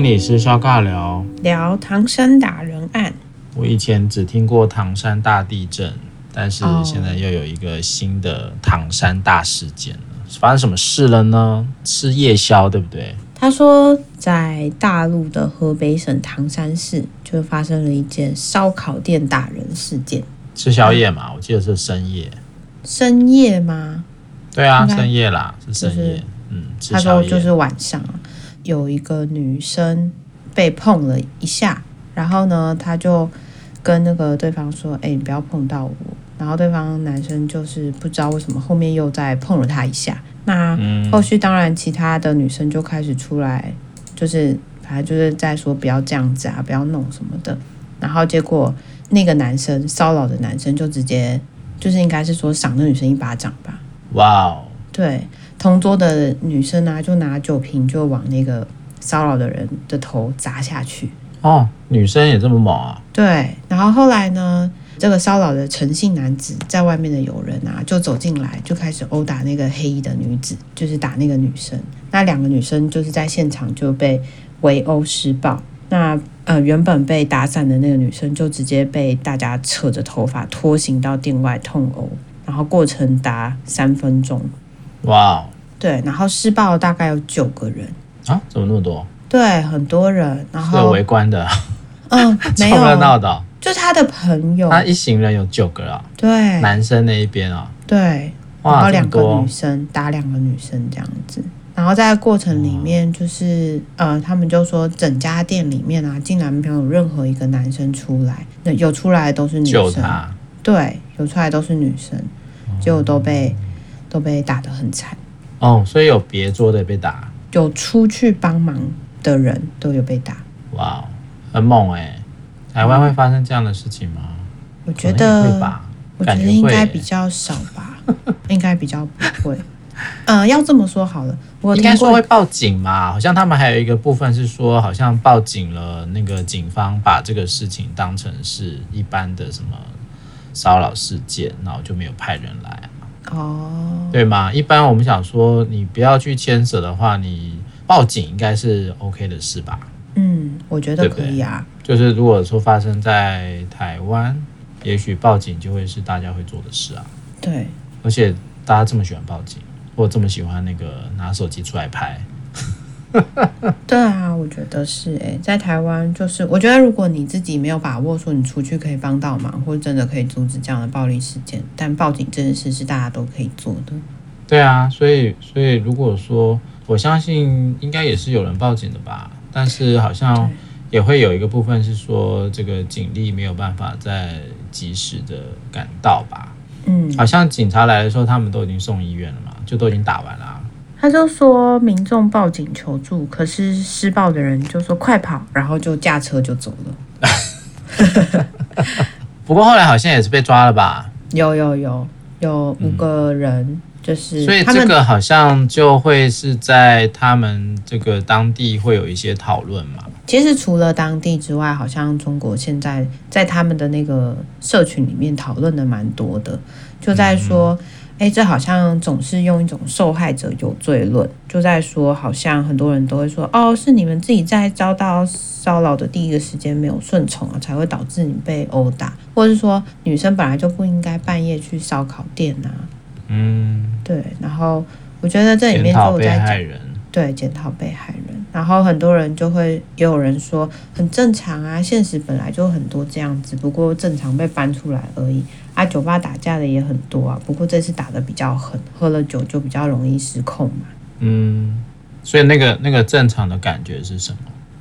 心理师肖尬聊聊唐山打人案。我以前只听过唐山大地震，但是现在又有一个新的唐山大事件了。发生什么事了呢？吃夜宵对不对？他说，在大陆的河北省唐山市，就发生了一件烧烤店打人事件。吃宵夜嘛，我记得是深夜。深夜吗？对啊，深夜啦，是深夜。就是、嗯，他说就是晚上，有一个女生被碰了一下，然后呢，他就跟那个对方说：“哎、欸，你不要碰到我。”然后对方男生就是不知道为什么后面又再碰了他一下。那后续当然其他的女生就开始出来，就是反正就是在说不要这样子啊，不要弄什么的。然后结果那个男生骚扰的男生就直接就是应该是说赏那女生一巴掌吧。哇哦！对，同桌的女生呢、啊，就拿酒瓶就往那个骚扰的人的头砸下去。哦，女生也这么猛啊？对。然后后来呢，这个骚扰的陈姓男子在外面的友人啊，就走进来，就开始殴打那个黑衣的女子，就是打那个女生。那两个女生就是在现场就被围殴施暴。那呃，原本被打散的那个女生就直接被大家扯着头发拖行到店外痛殴，然后过程达三分钟。哇哦！对，然后施暴大概有九个人啊？怎么那么多？对，很多人，然后有围观的。嗯，没有热闹的，就他的朋友。他一行人有九个啊？对，男生那一边啊？对，然后两个女生打两个女生这样子，然后在过程里面就是呃，他们就说整家店里面啊，竟然没有任何一个男生出来，那有出来的都是女生。救他。对，有出来都是女生，结果都被。都被打得很惨哦，所以有别桌的被打，有出去帮忙的人都有被打。哇，很猛哎！台湾会发生这样的事情吗？我觉得会吧，我觉得应该比较少吧，应该比较不会。嗯，要这么说好了，我应该说会报警嘛？好像他们还有一个部分是说，好像报警了，那个警方把这个事情当成是一般的什么骚扰事件，然后就没有派人来。哦，对吗？一般我们想说，你不要去牵扯的话，你报警应该是 OK 的事吧？嗯，我觉得可以啊。对对，就是如果说发生在台湾，也许报警就会是大家会做的事啊。对，而且大家这么喜欢报警，或这么喜欢那个拿手机出来拍。对啊，我觉得是哎，在台湾就是，我觉得如果你自己没有把握说你出去可以帮到忙，或者真的可以阻止这样的暴力事件，但报警这件事是大家都可以做的。对啊，所以所以如果说我相信应该也是有人报警的吧，但是好像也会有一个部分是说这个警力没有办法再及时的赶到吧。嗯，好像警察来的时候他们都已经送医院了嘛，就都已经打完了。他就说民众报警求助，可是施暴的人就说快跑，然后就驾车就走了。不过后来好像也是被抓了吧？有有有有五个人，嗯、就是所以这个好像就会是在他们这个当地会有一些讨论嘛。其实除了当地之外，好像中国现在在他们的那个社群里面讨论的蛮多的，就在说。嗯哎，这好像总是用一种受害者有罪论，就在说，好像很多人都会说，哦，是你们自己在遭到骚扰的第一个时间没有顺从啊，才会导致你被殴打，或者是说女生本来就不应该半夜去烧烤店呐、啊。嗯，对。然后我觉得这里面就有在讲，对，检讨被害人。然后很多人就会也有人说，很正常啊，现实本来就很多这样子，不过正常被搬出来而已。啊，酒吧打架的也很多啊，不过这次打的比较狠，喝了酒就比较容易失控嘛。嗯，所以那个那个正常的感觉是什么？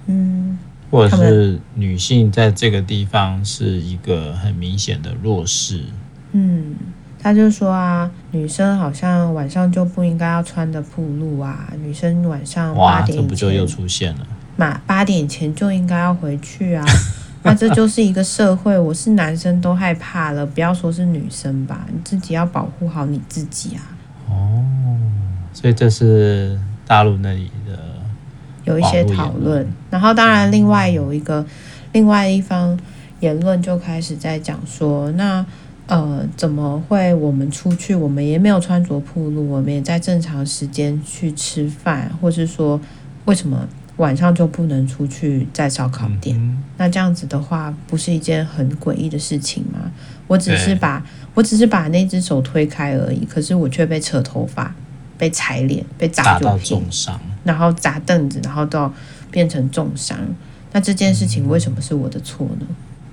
嗯，或者是女性在这个地方是一个很明显的弱势。嗯，他就说啊，女生好像晚上就不应该要穿的铺路啊，女生晚上八点，前，这不就又出现了？嘛，八点前就应该要回去啊。那这就是一个社会，我是男生都害怕了，不要说是女生吧，你自己要保护好你自己啊。哦，所以这是大陆那里的有一些讨论，然后当然另外有一个另外一方言论就开始在讲说，那呃怎么会我们出去，我们也没有穿着暴露，我们也在正常时间去吃饭，或是说为什么？晚上就不能出去在烧烤店。嗯、那这样子的话，不是一件很诡异的事情吗？我只是把我只是把那只手推开而已，可是我却被扯头发、被踩脸、被砸到重伤，然后砸凳子，然后到变成重伤。那这件事情为什么是我的错呢？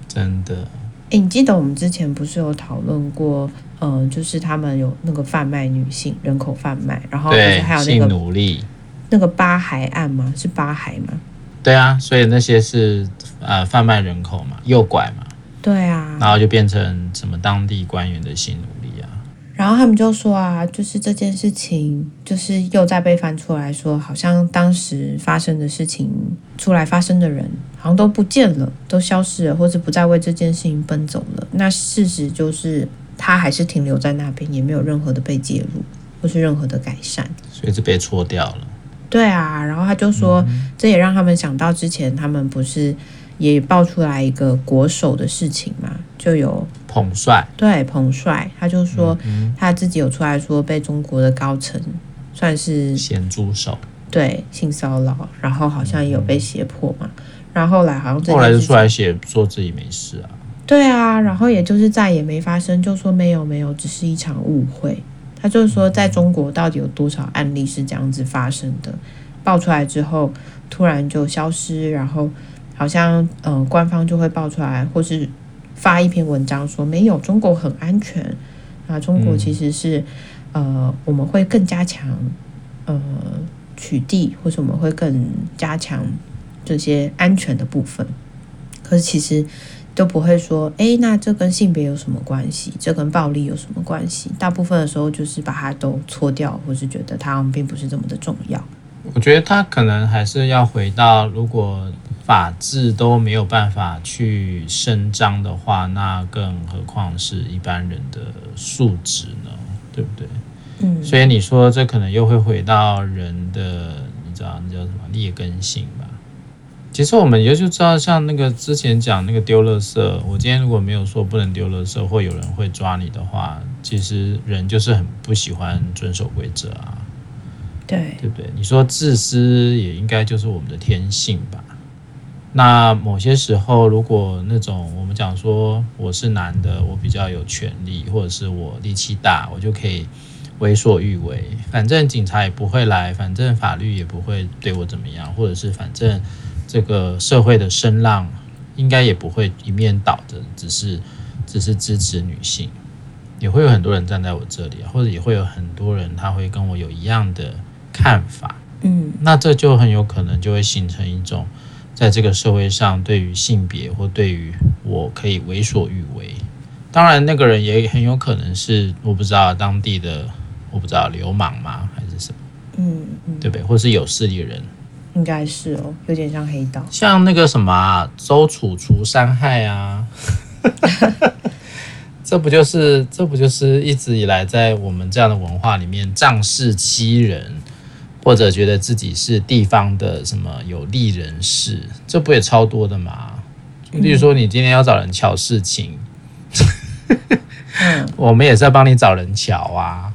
真的。诶，你记得我们之前不是有讨论过，嗯、呃，就是他们有那个贩卖女性人口贩卖，然后就是还有那个奴隶，那个巴海案吗？是巴海吗？对啊，所以那些是呃贩卖人口嘛，诱拐嘛，对啊，然后就变成什么当地官员的性奴。然后他们就说啊，就是这件事情，就是又再被翻出来说，好像当时发生的事情，出来发生的人好像都不见了，都消失了，或者不再为这件事情奔走了。那事实就是，他还是停留在那边，也没有任何的被介入，或是任何的改善，所以就被搓掉了。对啊，然后他就说，这也让他们想到之前他们不是也爆出来一个国手的事情嘛，就有。彭帅。对彭帅，他就说他自己有出来说被中国的高层算是咸猪手，对性骚扰，然后好像也有被胁迫嘛，然后后来好像后来就出来写说自己没事啊，对啊，然后也就是再也没发生，就说没有没有，只是一场误会。他就是说在中国到底有多少案例是这样子发生的，爆出来之后突然就消失，然后好像嗯、呃、官方就会爆出来，或是。发一篇文章说没有，中国很安全啊，中国其实是、嗯、呃我们会更加强呃取缔，或者我们会更加强这些安全的部分。可是其实都不会说，哎，那这跟性别有什么关系？这跟暴力有什么关系？大部分的时候就是把它都搓掉，或是觉得它并不是这么的重要。我觉得他可能还是要回到如果。法治都没有办法去伸张的话，那更何况是一般人的素质呢？对不对？嗯，所以你说这可能又会回到人的，你知道那叫什么劣根性吧？其实我们也就知道，像那个之前讲那个丢垃圾，我今天如果没有说不能丢垃圾，或有人会抓你的话，其实人就是很不喜欢遵守规则啊。对，对不对？你说自私也应该就是我们的天性吧？那某些时候，如果那种我们讲说我是男的，我比较有权利，或者是我力气大，我就可以为所欲为，反正警察也不会来，反正法律也不会对我怎么样，或者是反正这个社会的声浪应该也不会一面倒的，只是只是支持女性，也会有很多人站在我这里，或者也会有很多人他会跟我有一样的看法，嗯，那这就很有可能就会形成一种。在这个社会上，对于性别或对于我可以为所欲为，当然那个人也很有可能是我不知道当地的我不知道流氓吗？还是什么，嗯，嗯。对不对？或是有势力的人，应该是哦，有点像黑道，像那个什么啊，周楚除三害啊，这不就是这不就是一直以来在我们这样的文化里面仗势欺人。或者觉得自己是地方的什么有利人士，这不也超多的吗？例如说，你今天要找人乔事情，嗯，我们也是要帮你找人乔啊。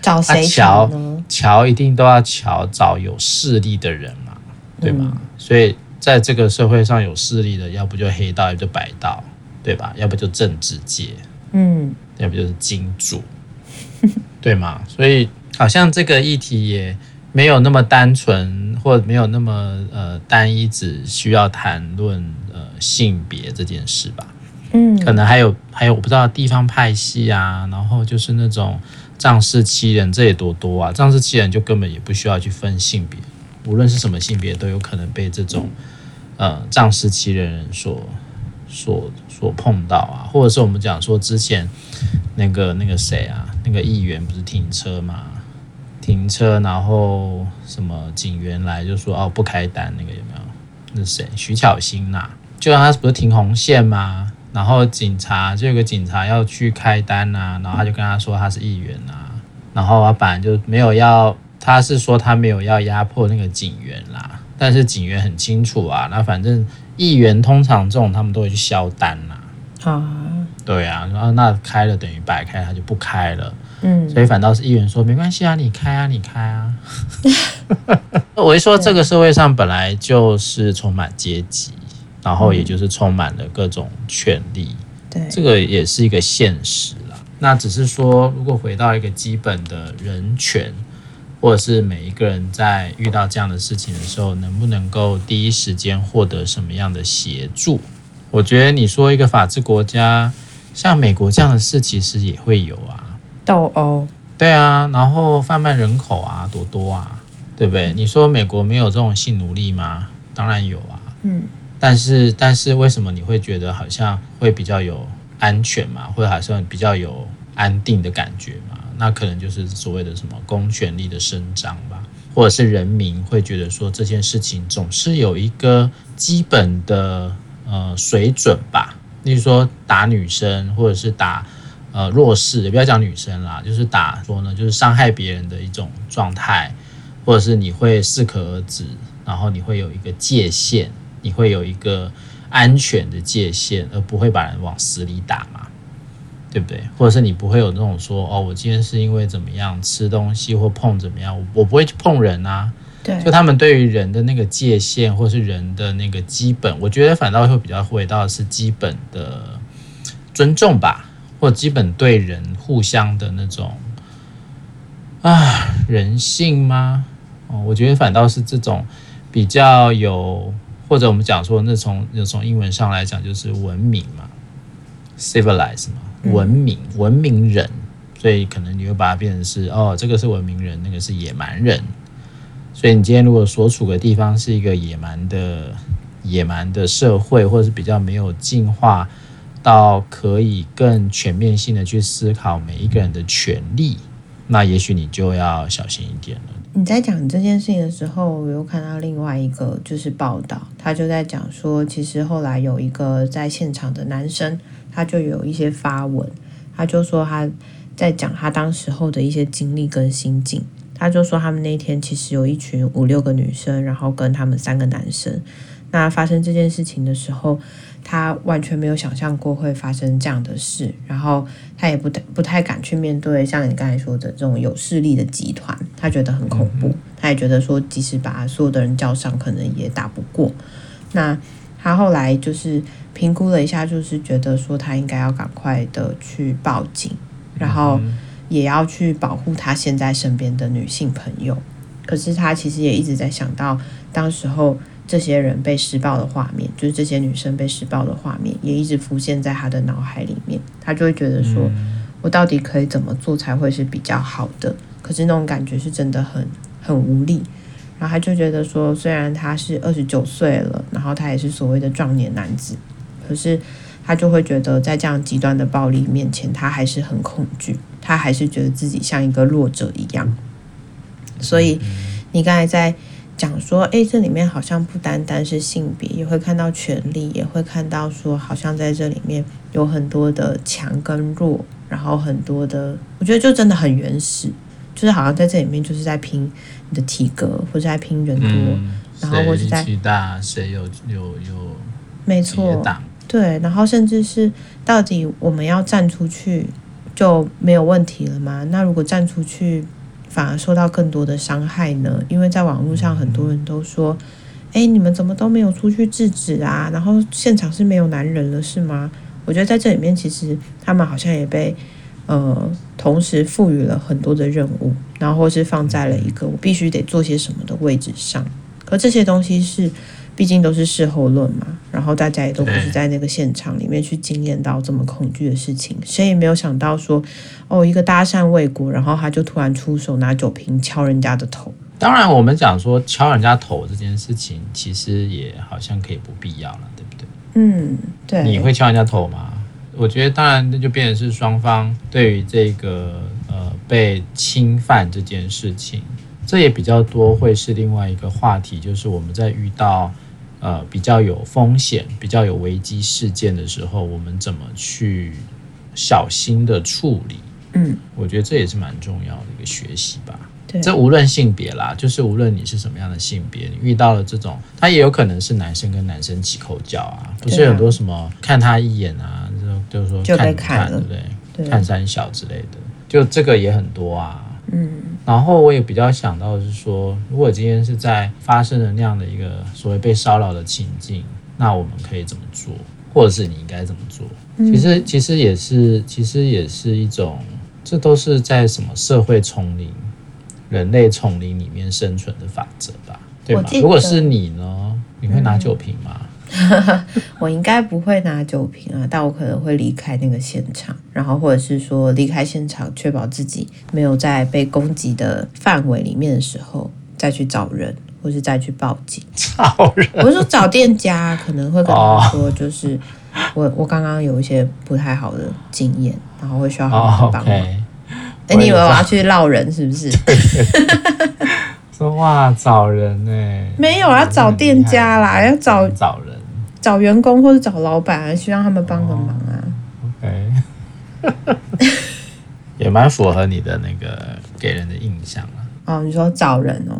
找谁乔呢？乔一定都要乔找有势力的人嘛，对吗？嗯、所以在这个社会上有势力的，要不就黑道，要不就白道，对吧？要不就政治界，嗯，要不就是金主，对吗？所以。好像这个议题也没有那么单纯，或者没有那么呃单一，只需要谈论呃性别这件事吧。嗯，可能还有还有我不知道地方派系啊，然后就是那种仗势欺人，这也多多啊！仗势欺人就根本也不需要去分性别，无论是什么性别都有可能被这种呃仗势欺人人所所所碰到啊，或者是我们讲说之前那个那个谁啊，那个议员不是停车吗？停车，然后什么警员来就说哦不开单，那个有没有？那是谁？徐巧芯呐，就让他不是停红线吗？然后警察就有个警察要去开单呐，然后他就跟他说他是议员呐，然后老板就没有要，他是说他没有要压迫那个警员啦，但是警员很清楚啊，那反正议员通常这种他们都会去销单呐，啊，对啊，然后那开了等于白开，他就不开了。嗯，所以反倒是议员说没关系啊，你开啊，你开啊。我一说这个社会上本来就是充满阶级，然后也就是充满了各种权利，对，这个也是一个现实了。那只是说，如果回到一个基本的人权，或者是每一个人在遇到这样的事情的时候，能不能够第一时间获得什么样的协助？我觉得你说一个法治国家，像美国这样的事，其实也会有啊，斗殴，对啊，然后贩卖人口啊，多多啊，对不对？你说美国没有这种性奴隶吗？当然有啊，嗯，但是但是为什么你会觉得好像会比较有安全嘛，或者还是比较有安定的感觉嘛？那可能就是所谓的什么公权力的伸张吧，或者是人民会觉得说这件事情总是有一个基本的。呃，水准吧，例如说打女生，或者是打呃弱势，也不要讲女生啦，就是打说呢，就是伤害别人的一种状态，或者是你会适可而止，然后你会有一个界限，你会有一个安全的界限，而不会把人往死里打嘛，对不对？或者是你不会有那种说，哦，我今天是因为怎么样吃东西或碰怎么样，我我不会去碰人啊。就他们对于人的那个界限，或是人的那个基本，我觉得反倒会比较回到的是基本的尊重吧，或基本对人互相的那种啊人性吗？哦，我觉得反倒是这种比较有，或者我们讲说那从那从英文上来讲就是文明嘛，civilize 嘛，文明文明人，所以可能你会把它变成是哦，这个是文明人，那个是野蛮人。所以你今天如果所处的地方是一个野蛮的野蛮的社会，或者是比较没有进化到可以更全面性的去思考每一个人的权利，那也许你就要小心一点了。你在讲这件事情的时候，我又看到另外一个就是报道，他就在讲说，其实后来有一个在现场的男生，他就有一些发文，他就说他在讲他当时候的一些经历跟心境。他就说，他们那天其实有一群五六个女生，然后跟他们三个男生。那发生这件事情的时候，他完全没有想象过会发生这样的事，然后他也不太不太敢去面对像你刚才说的这种有势力的集团，他觉得很恐怖。他也觉得说，即使把所有的人叫上，可能也打不过。那他后来就是评估了一下，就是觉得说他应该要赶快的去报警，然后。也要去保护他现在身边的女性朋友，可是他其实也一直在想到当时候这些人被施暴的画面，就是这些女生被施暴的画面，也一直浮现在他的脑海里面。他就会觉得说，我到底可以怎么做才会是比较好的？可是那种感觉是真的很很无力。然后他就觉得说，虽然他是二十九岁了，然后他也是所谓的壮年男子，可是他就会觉得在这样极端的暴力面前，他还是很恐惧。他还是觉得自己像一个弱者一样，所以你刚才在讲说，哎，这里面好像不单单是性别，也会看到权力，也会看到说，好像在这里面有很多的强跟弱，然后很多的，我觉得就真的很原始，就是好像在这里面就是在拼你的体格，或者在拼人多，嗯、然后或者在谁大谁有有有，没错，对，然后甚至是到底我们要站出去。就没有问题了吗？那如果站出去，反而受到更多的伤害呢？因为在网络上很多人都说：“哎，你们怎么都没有出去制止啊？”然后现场是没有男人了，是吗？我觉得在这里面，其实他们好像也被呃同时赋予了很多的任务，然后是放在了一个我必须得做些什么的位置上。而这些东西是。毕竟都是事后论嘛，然后大家也都不是在那个现场里面去经验到这么恐惧的事情，谁也没有想到说，哦，一个搭讪未果，然后他就突然出手拿酒瓶敲人家的头。当然，我们讲说敲人家头这件事情，其实也好像可以不必要了，对不对？嗯，对。你会敲人家头吗？我觉得当然，那就变成是双方对于这个呃被侵犯这件事情，这也比较多会是另外一个话题，就是我们在遇到。呃，比较有风险、比较有危机事件的时候，我们怎么去小心的处理？嗯，我觉得这也是蛮重要的一个学习吧。对，这无论性别啦，就是无论你是什么样的性别，你遇到了这种，他也有可能是男生跟男生起口角啊，不是很多什么看他一眼啊，就就是说看不看，对不对？对，看三小之类的，就这个也很多啊。嗯，然后我也比较想到的是说，如果今天是在发生了那样的一个所谓被骚扰的情境，那我们可以怎么做，或者是你应该怎么做？其实其实也是，其实也是一种，这都是在什么社会丛林、人类丛林里面生存的法则吧？对吗？如果是你呢，你会拿酒瓶吗？嗯、我应该不会拿酒瓶啊，但我可能会离开那个现场，然后或者是说离开现场，确保自己没有在被攻击的范围里面的时候，再去找人，或是再去报警。找人？我是说找店家，可能会跟他说，就是。Oh. 我我刚刚有一些不太好的经验，然后会需要好好帮忙。哎、oh, okay. 欸，你以为我要去闹人是不是？说话找人呢、欸？没有，要找店家啦，要找找人，找员工或者找老板，希望他们帮个忙啊。Oh, OK，也蛮符合你的那个给人的印象啊。哦，你说找人哦？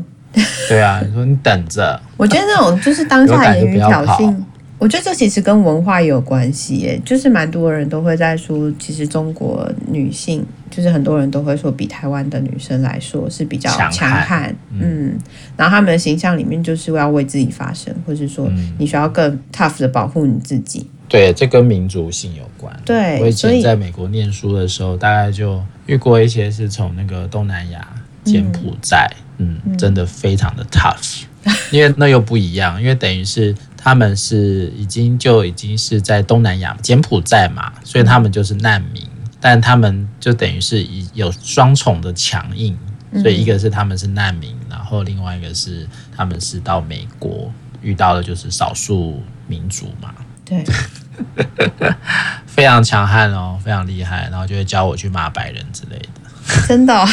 对啊，你说你等着。我觉得那种就是当下言语挑衅。我觉得这其实跟文化也有关系耶，就是蛮多人都会在说，其实中国女性就是很多人都会说，比台湾的女生来说是比较强悍，嗯，嗯，然后他们的形象里面就是要为自己发声，或是说你需要更 tough 的保护你自己。对，这跟民族性有关。对，我以前在美国念书的时候，大概就遇过一些是从那个东南亚柬埔寨，嗯，嗯，真的非常的 tough，因为那又不一样，因为等于是。他们是已经就已经是在东南亚柬埔寨嘛，所以他们就是难民，但他们就等于是有双重的强硬，所以一个是他们是难民，然后另外一个是他们是到美国遇到的就是少数民族嘛，对，非常强悍哦，非常厉害，然后就会教我去骂白人之类的，真的、哦，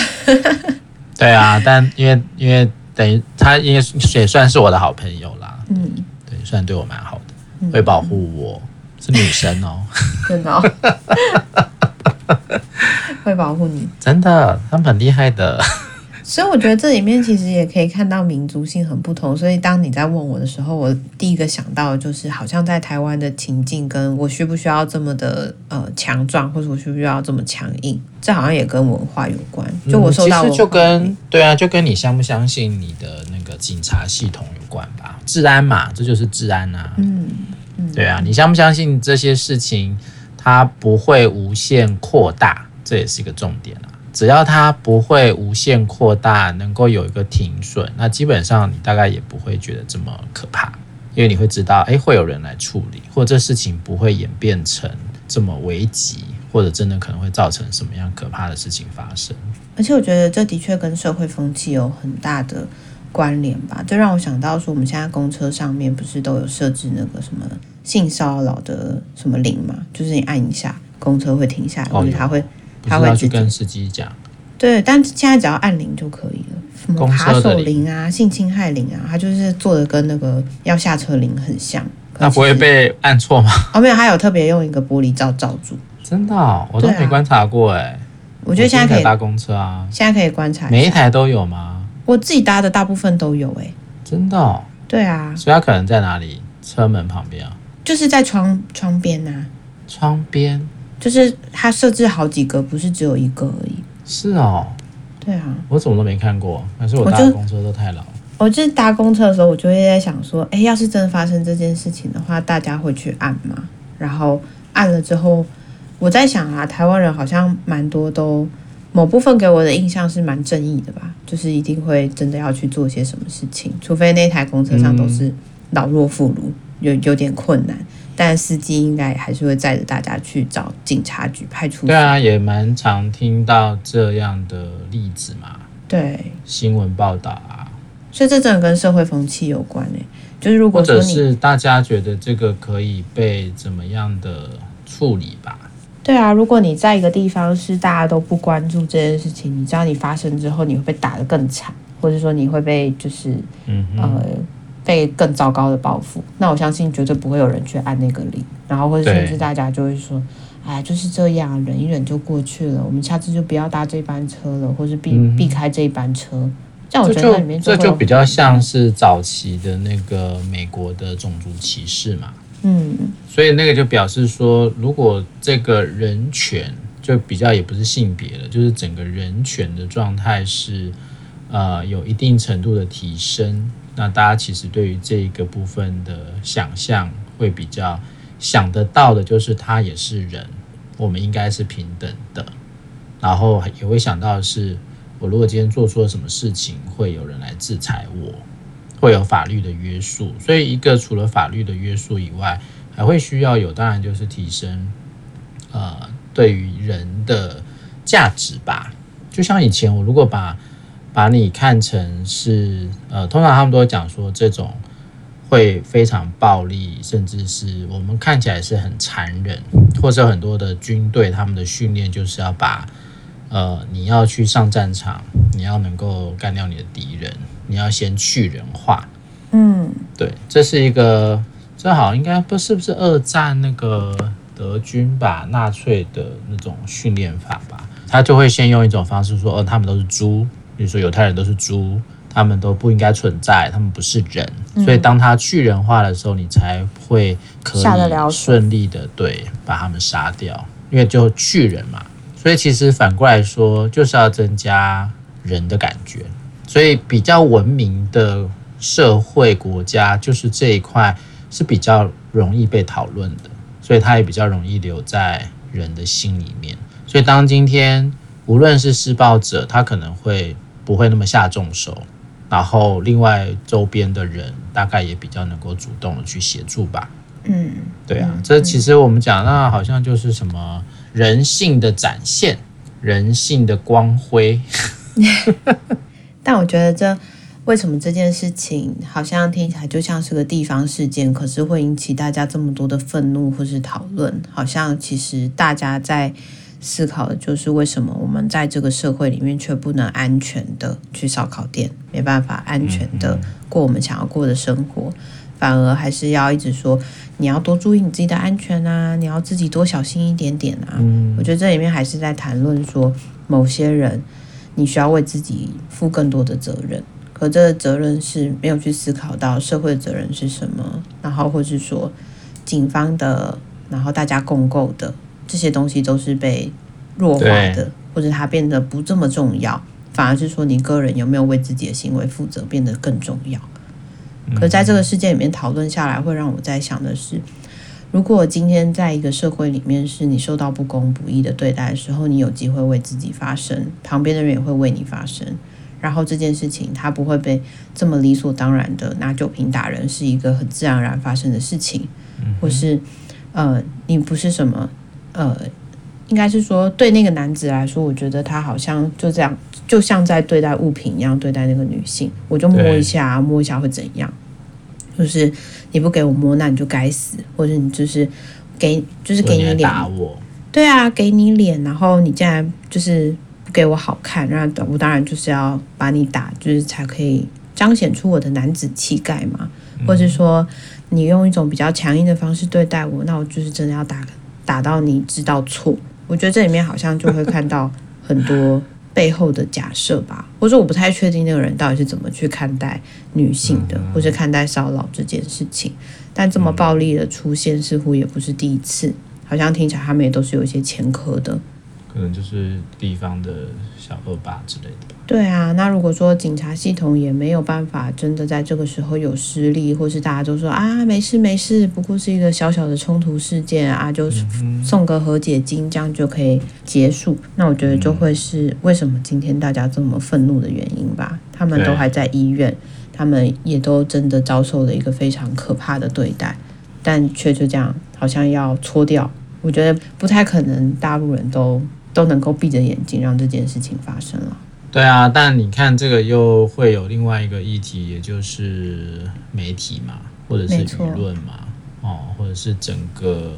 对啊，但因为因为等于他因为也算是我的好朋友啦，嗯。虽然对我蛮好的，会保护我，嗯、是女生哦，真的、哦，会保护你，真的，他们很厉害的。所以我觉得这里面其实也可以看到民族性很不同。所以当你在问我的时候，我第一个想到的就是，好像在台湾的情境，跟我需不需要这么的呃强壮，或者我需不需要这么强硬，这好像也跟文化有关。就我受到、嗯，其实就跟对啊，就跟你相不相信你的那个警察系统有关吧？治安嘛，这就是治安啊。嗯，嗯对啊，你相不相信这些事情它不会无限扩大，这也是一个重点啊。只要它不会无限扩大，能够有一个停损，那基本上你大概也不会觉得这么可怕，因为你会知道，哎，会有人来处理，或者这事情不会演变成这么危急，或者真的可能会造成什么样可怕的事情发生。而且我觉得这的确跟社会风气有很大的关联吧。这让我想到说，我们现在公车上面不是都有设置那个什么性骚扰的什么铃嘛？就是你按一下，公车会停下来，或者他会。他会去跟司机讲，对，但现在只要按铃就可以了。什么扒手铃啊、性侵害铃啊，它就是做的跟那个要下车铃很像。那不会被按错吗？哦，没有，还有特别用一个玻璃罩罩住。真的、哦，我都没观察过哎、啊。我觉得现在可以搭公车啊，现在可以观察，每一台都有吗？我自己搭的大部分都有哎。真的、哦？对啊。所以它可能在哪里？车门旁边啊？就是在窗窗边呐、啊。窗边。就是它设置好几个，不是只有一个而已。是哦，对啊，我怎么都没看过。还是我搭公车都太老。我就是搭公车的时候，我就会在想说，哎，要是真的发生这件事情的话，大家会去按吗？然后按了之后，我在想啊，台湾人好像蛮多都某部分给我的印象是蛮正义的吧，就是一定会真的要去做些什么事情，除非那台公车上都是老弱妇孺，有有点困难。但司机应该还是会载着大家去找警察局、派出所。对啊，也蛮常听到这样的例子嘛。对，新闻报道啊。所以这真的跟社会风气有关诶。就是如果说或者是大家觉得这个可以被怎么样的处理吧？对啊，如果你在一个地方是大家都不关注这件事情，你知道你发生之后你会被打得更惨，或者说你会被就是嗯呃。被更糟糕的报复，那我相信绝对不会有人去按那个铃，然后或者甚至大家就会说，哎，就是这样，忍一忍就过去了，我们下次就不要搭这班车了，或是避、嗯、避开这一班车。这样我觉得里面就这就比较像是早期的那个美国的种族歧视嘛。嗯，所以那个就表示说，如果这个人权就比较也不是性别了，就是整个人权的状态是呃有一定程度的提升。那大家其实对于这个部分的想象会比较想得到的，就是他也是人，我们应该是平等的。然后也会想到的是，我如果今天做错了什么事情，会有人来制裁我，会有法律的约束。所以，一个除了法律的约束以外，还会需要有，当然就是提升，呃，对于人的价值吧。就像以前我如果把把你看成是，呃，通常他们都会讲说这种会非常暴力，甚至是我们看起来是很残忍，或者很多的军队他们的训练就是要把，呃，你要去上战场，你要能够干掉你的敌人，你要先去人化。嗯，对，这是一个。这好像应该不是不是二战那个德军吧，纳粹的那种训练法吧？他就会先用一种方式说，哦，他们都是猪，比如说犹太人都是猪，他们都不应该存在，他们不是人。嗯、所以当他去人化的时候，你才会可以顺利的对把他们杀掉，因为就去人嘛。所以其实反过来说，就是要增加人的感觉。所以比较文明的社会国家，就是这一块。是比较容易被讨论的，所以它也比较容易留在人的心里面。所以当今天无论是施暴者，他可能会不会那么下重手，然后另外周边的人大概也比较能够主动的去协助吧。嗯，对啊，这其实我们讲那好像就是什么人性的展现，人性的光辉。但我觉得这。为什么这件事情好像听起来就像是个地方事件，可是会引起大家这么多的愤怒或是讨论？好像其实大家在思考的就是为什么我们在这个社会里面却不能安全的去烧烤店，没办法安全的过我们想要过的生活，反而还是要一直说你要多注意你自己的安全啊，你要自己多小心一点点啊。我觉得这里面还是在谈论说某些人你需要为自己负更多的责任。可这个责任是没有去思考到社会的责任是什么，然后或是说警方的，然后大家共构的这些东西都是被弱化的，或者它变得不这么重要，反而是说你个人有没有为自己的行为负责变得更重要。可在这个事件里面讨论下来，会让我在想的是，如果今天在一个社会里面是你受到不公不义的对待的时候，你有机会为自己发声，旁边的人也会为你发声。然后这件事情，它不会被这么理所当然的拿酒瓶打人，是一个很自然而然发生的事情，或是呃，你不是什么呃，应该是说对那个男子来说，我觉得他好像就这样，就像在对待物品一样对待那个女性，我就摸一下，摸一下会怎样？就是你不给我摸，那你就该死，或者你就是给，就是给你脸打我，对啊，给你脸，然后你竟然就是不。给我好看，那我当然就是要把你打，就是才可以彰显出我的男子气概嘛。或者说，你用一种比较强硬的方式对待我，那我就是真的要打，打到你知道错。我觉得这里面好像就会看到很多 背后的假设吧，或者我不太确定那个人到底是怎么去看待女性的，或者看待骚扰这件事情。但这么暴力的出现似乎也不是第一次，好像听起来他们也都是有一些前科的。可能就是地方的小恶霸之类的吧。对啊，那如果说警察系统也没有办法真的在这个时候有失力，或是大家都说啊没事没事，不过是一个小小的冲突事件啊，就送个和解金，这样就可以结束。那我觉得就会是为什么今天大家这么愤怒的原因吧。他们都还在医院，他们也都真的遭受了一个非常可怕的对待，但却就这样好像要搓掉。我觉得不太可能，大陆人都。都能够闭着眼睛让这件事情发生了。对啊，但你看这个又会有另外一个议题，也就是媒体嘛，或者是舆论嘛，哦，或者是整个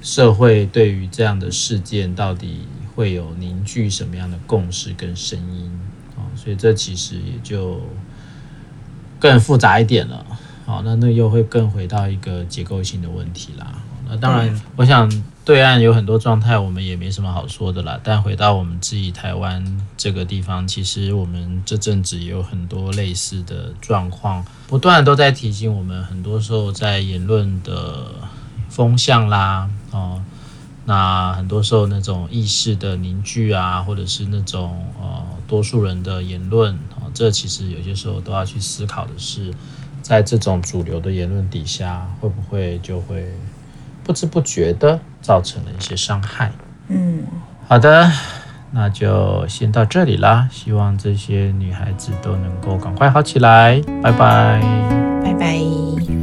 社会对于这样的事件到底会有凝聚什么样的共识跟声音哦，所以这其实也就更复杂一点了。好，那那又会更回到一个结构性的问题啦。那当然，我想。对岸有很多状态，我们也没什么好说的啦。但回到我们自己台湾这个地方，其实我们这阵子也有很多类似的状况，不断都在提醒我们。很多时候在言论的风向啦，哦，那很多时候那种意识的凝聚啊，或者是那种呃多数人的言论啊，这其实有些时候都要去思考的是，在这种主流的言论底下，会不会就会不知不觉的造成了一些伤害？嗯，好的。那就先到这里啦，希望这些女孩子都能够赶快好起来，拜拜，拜拜。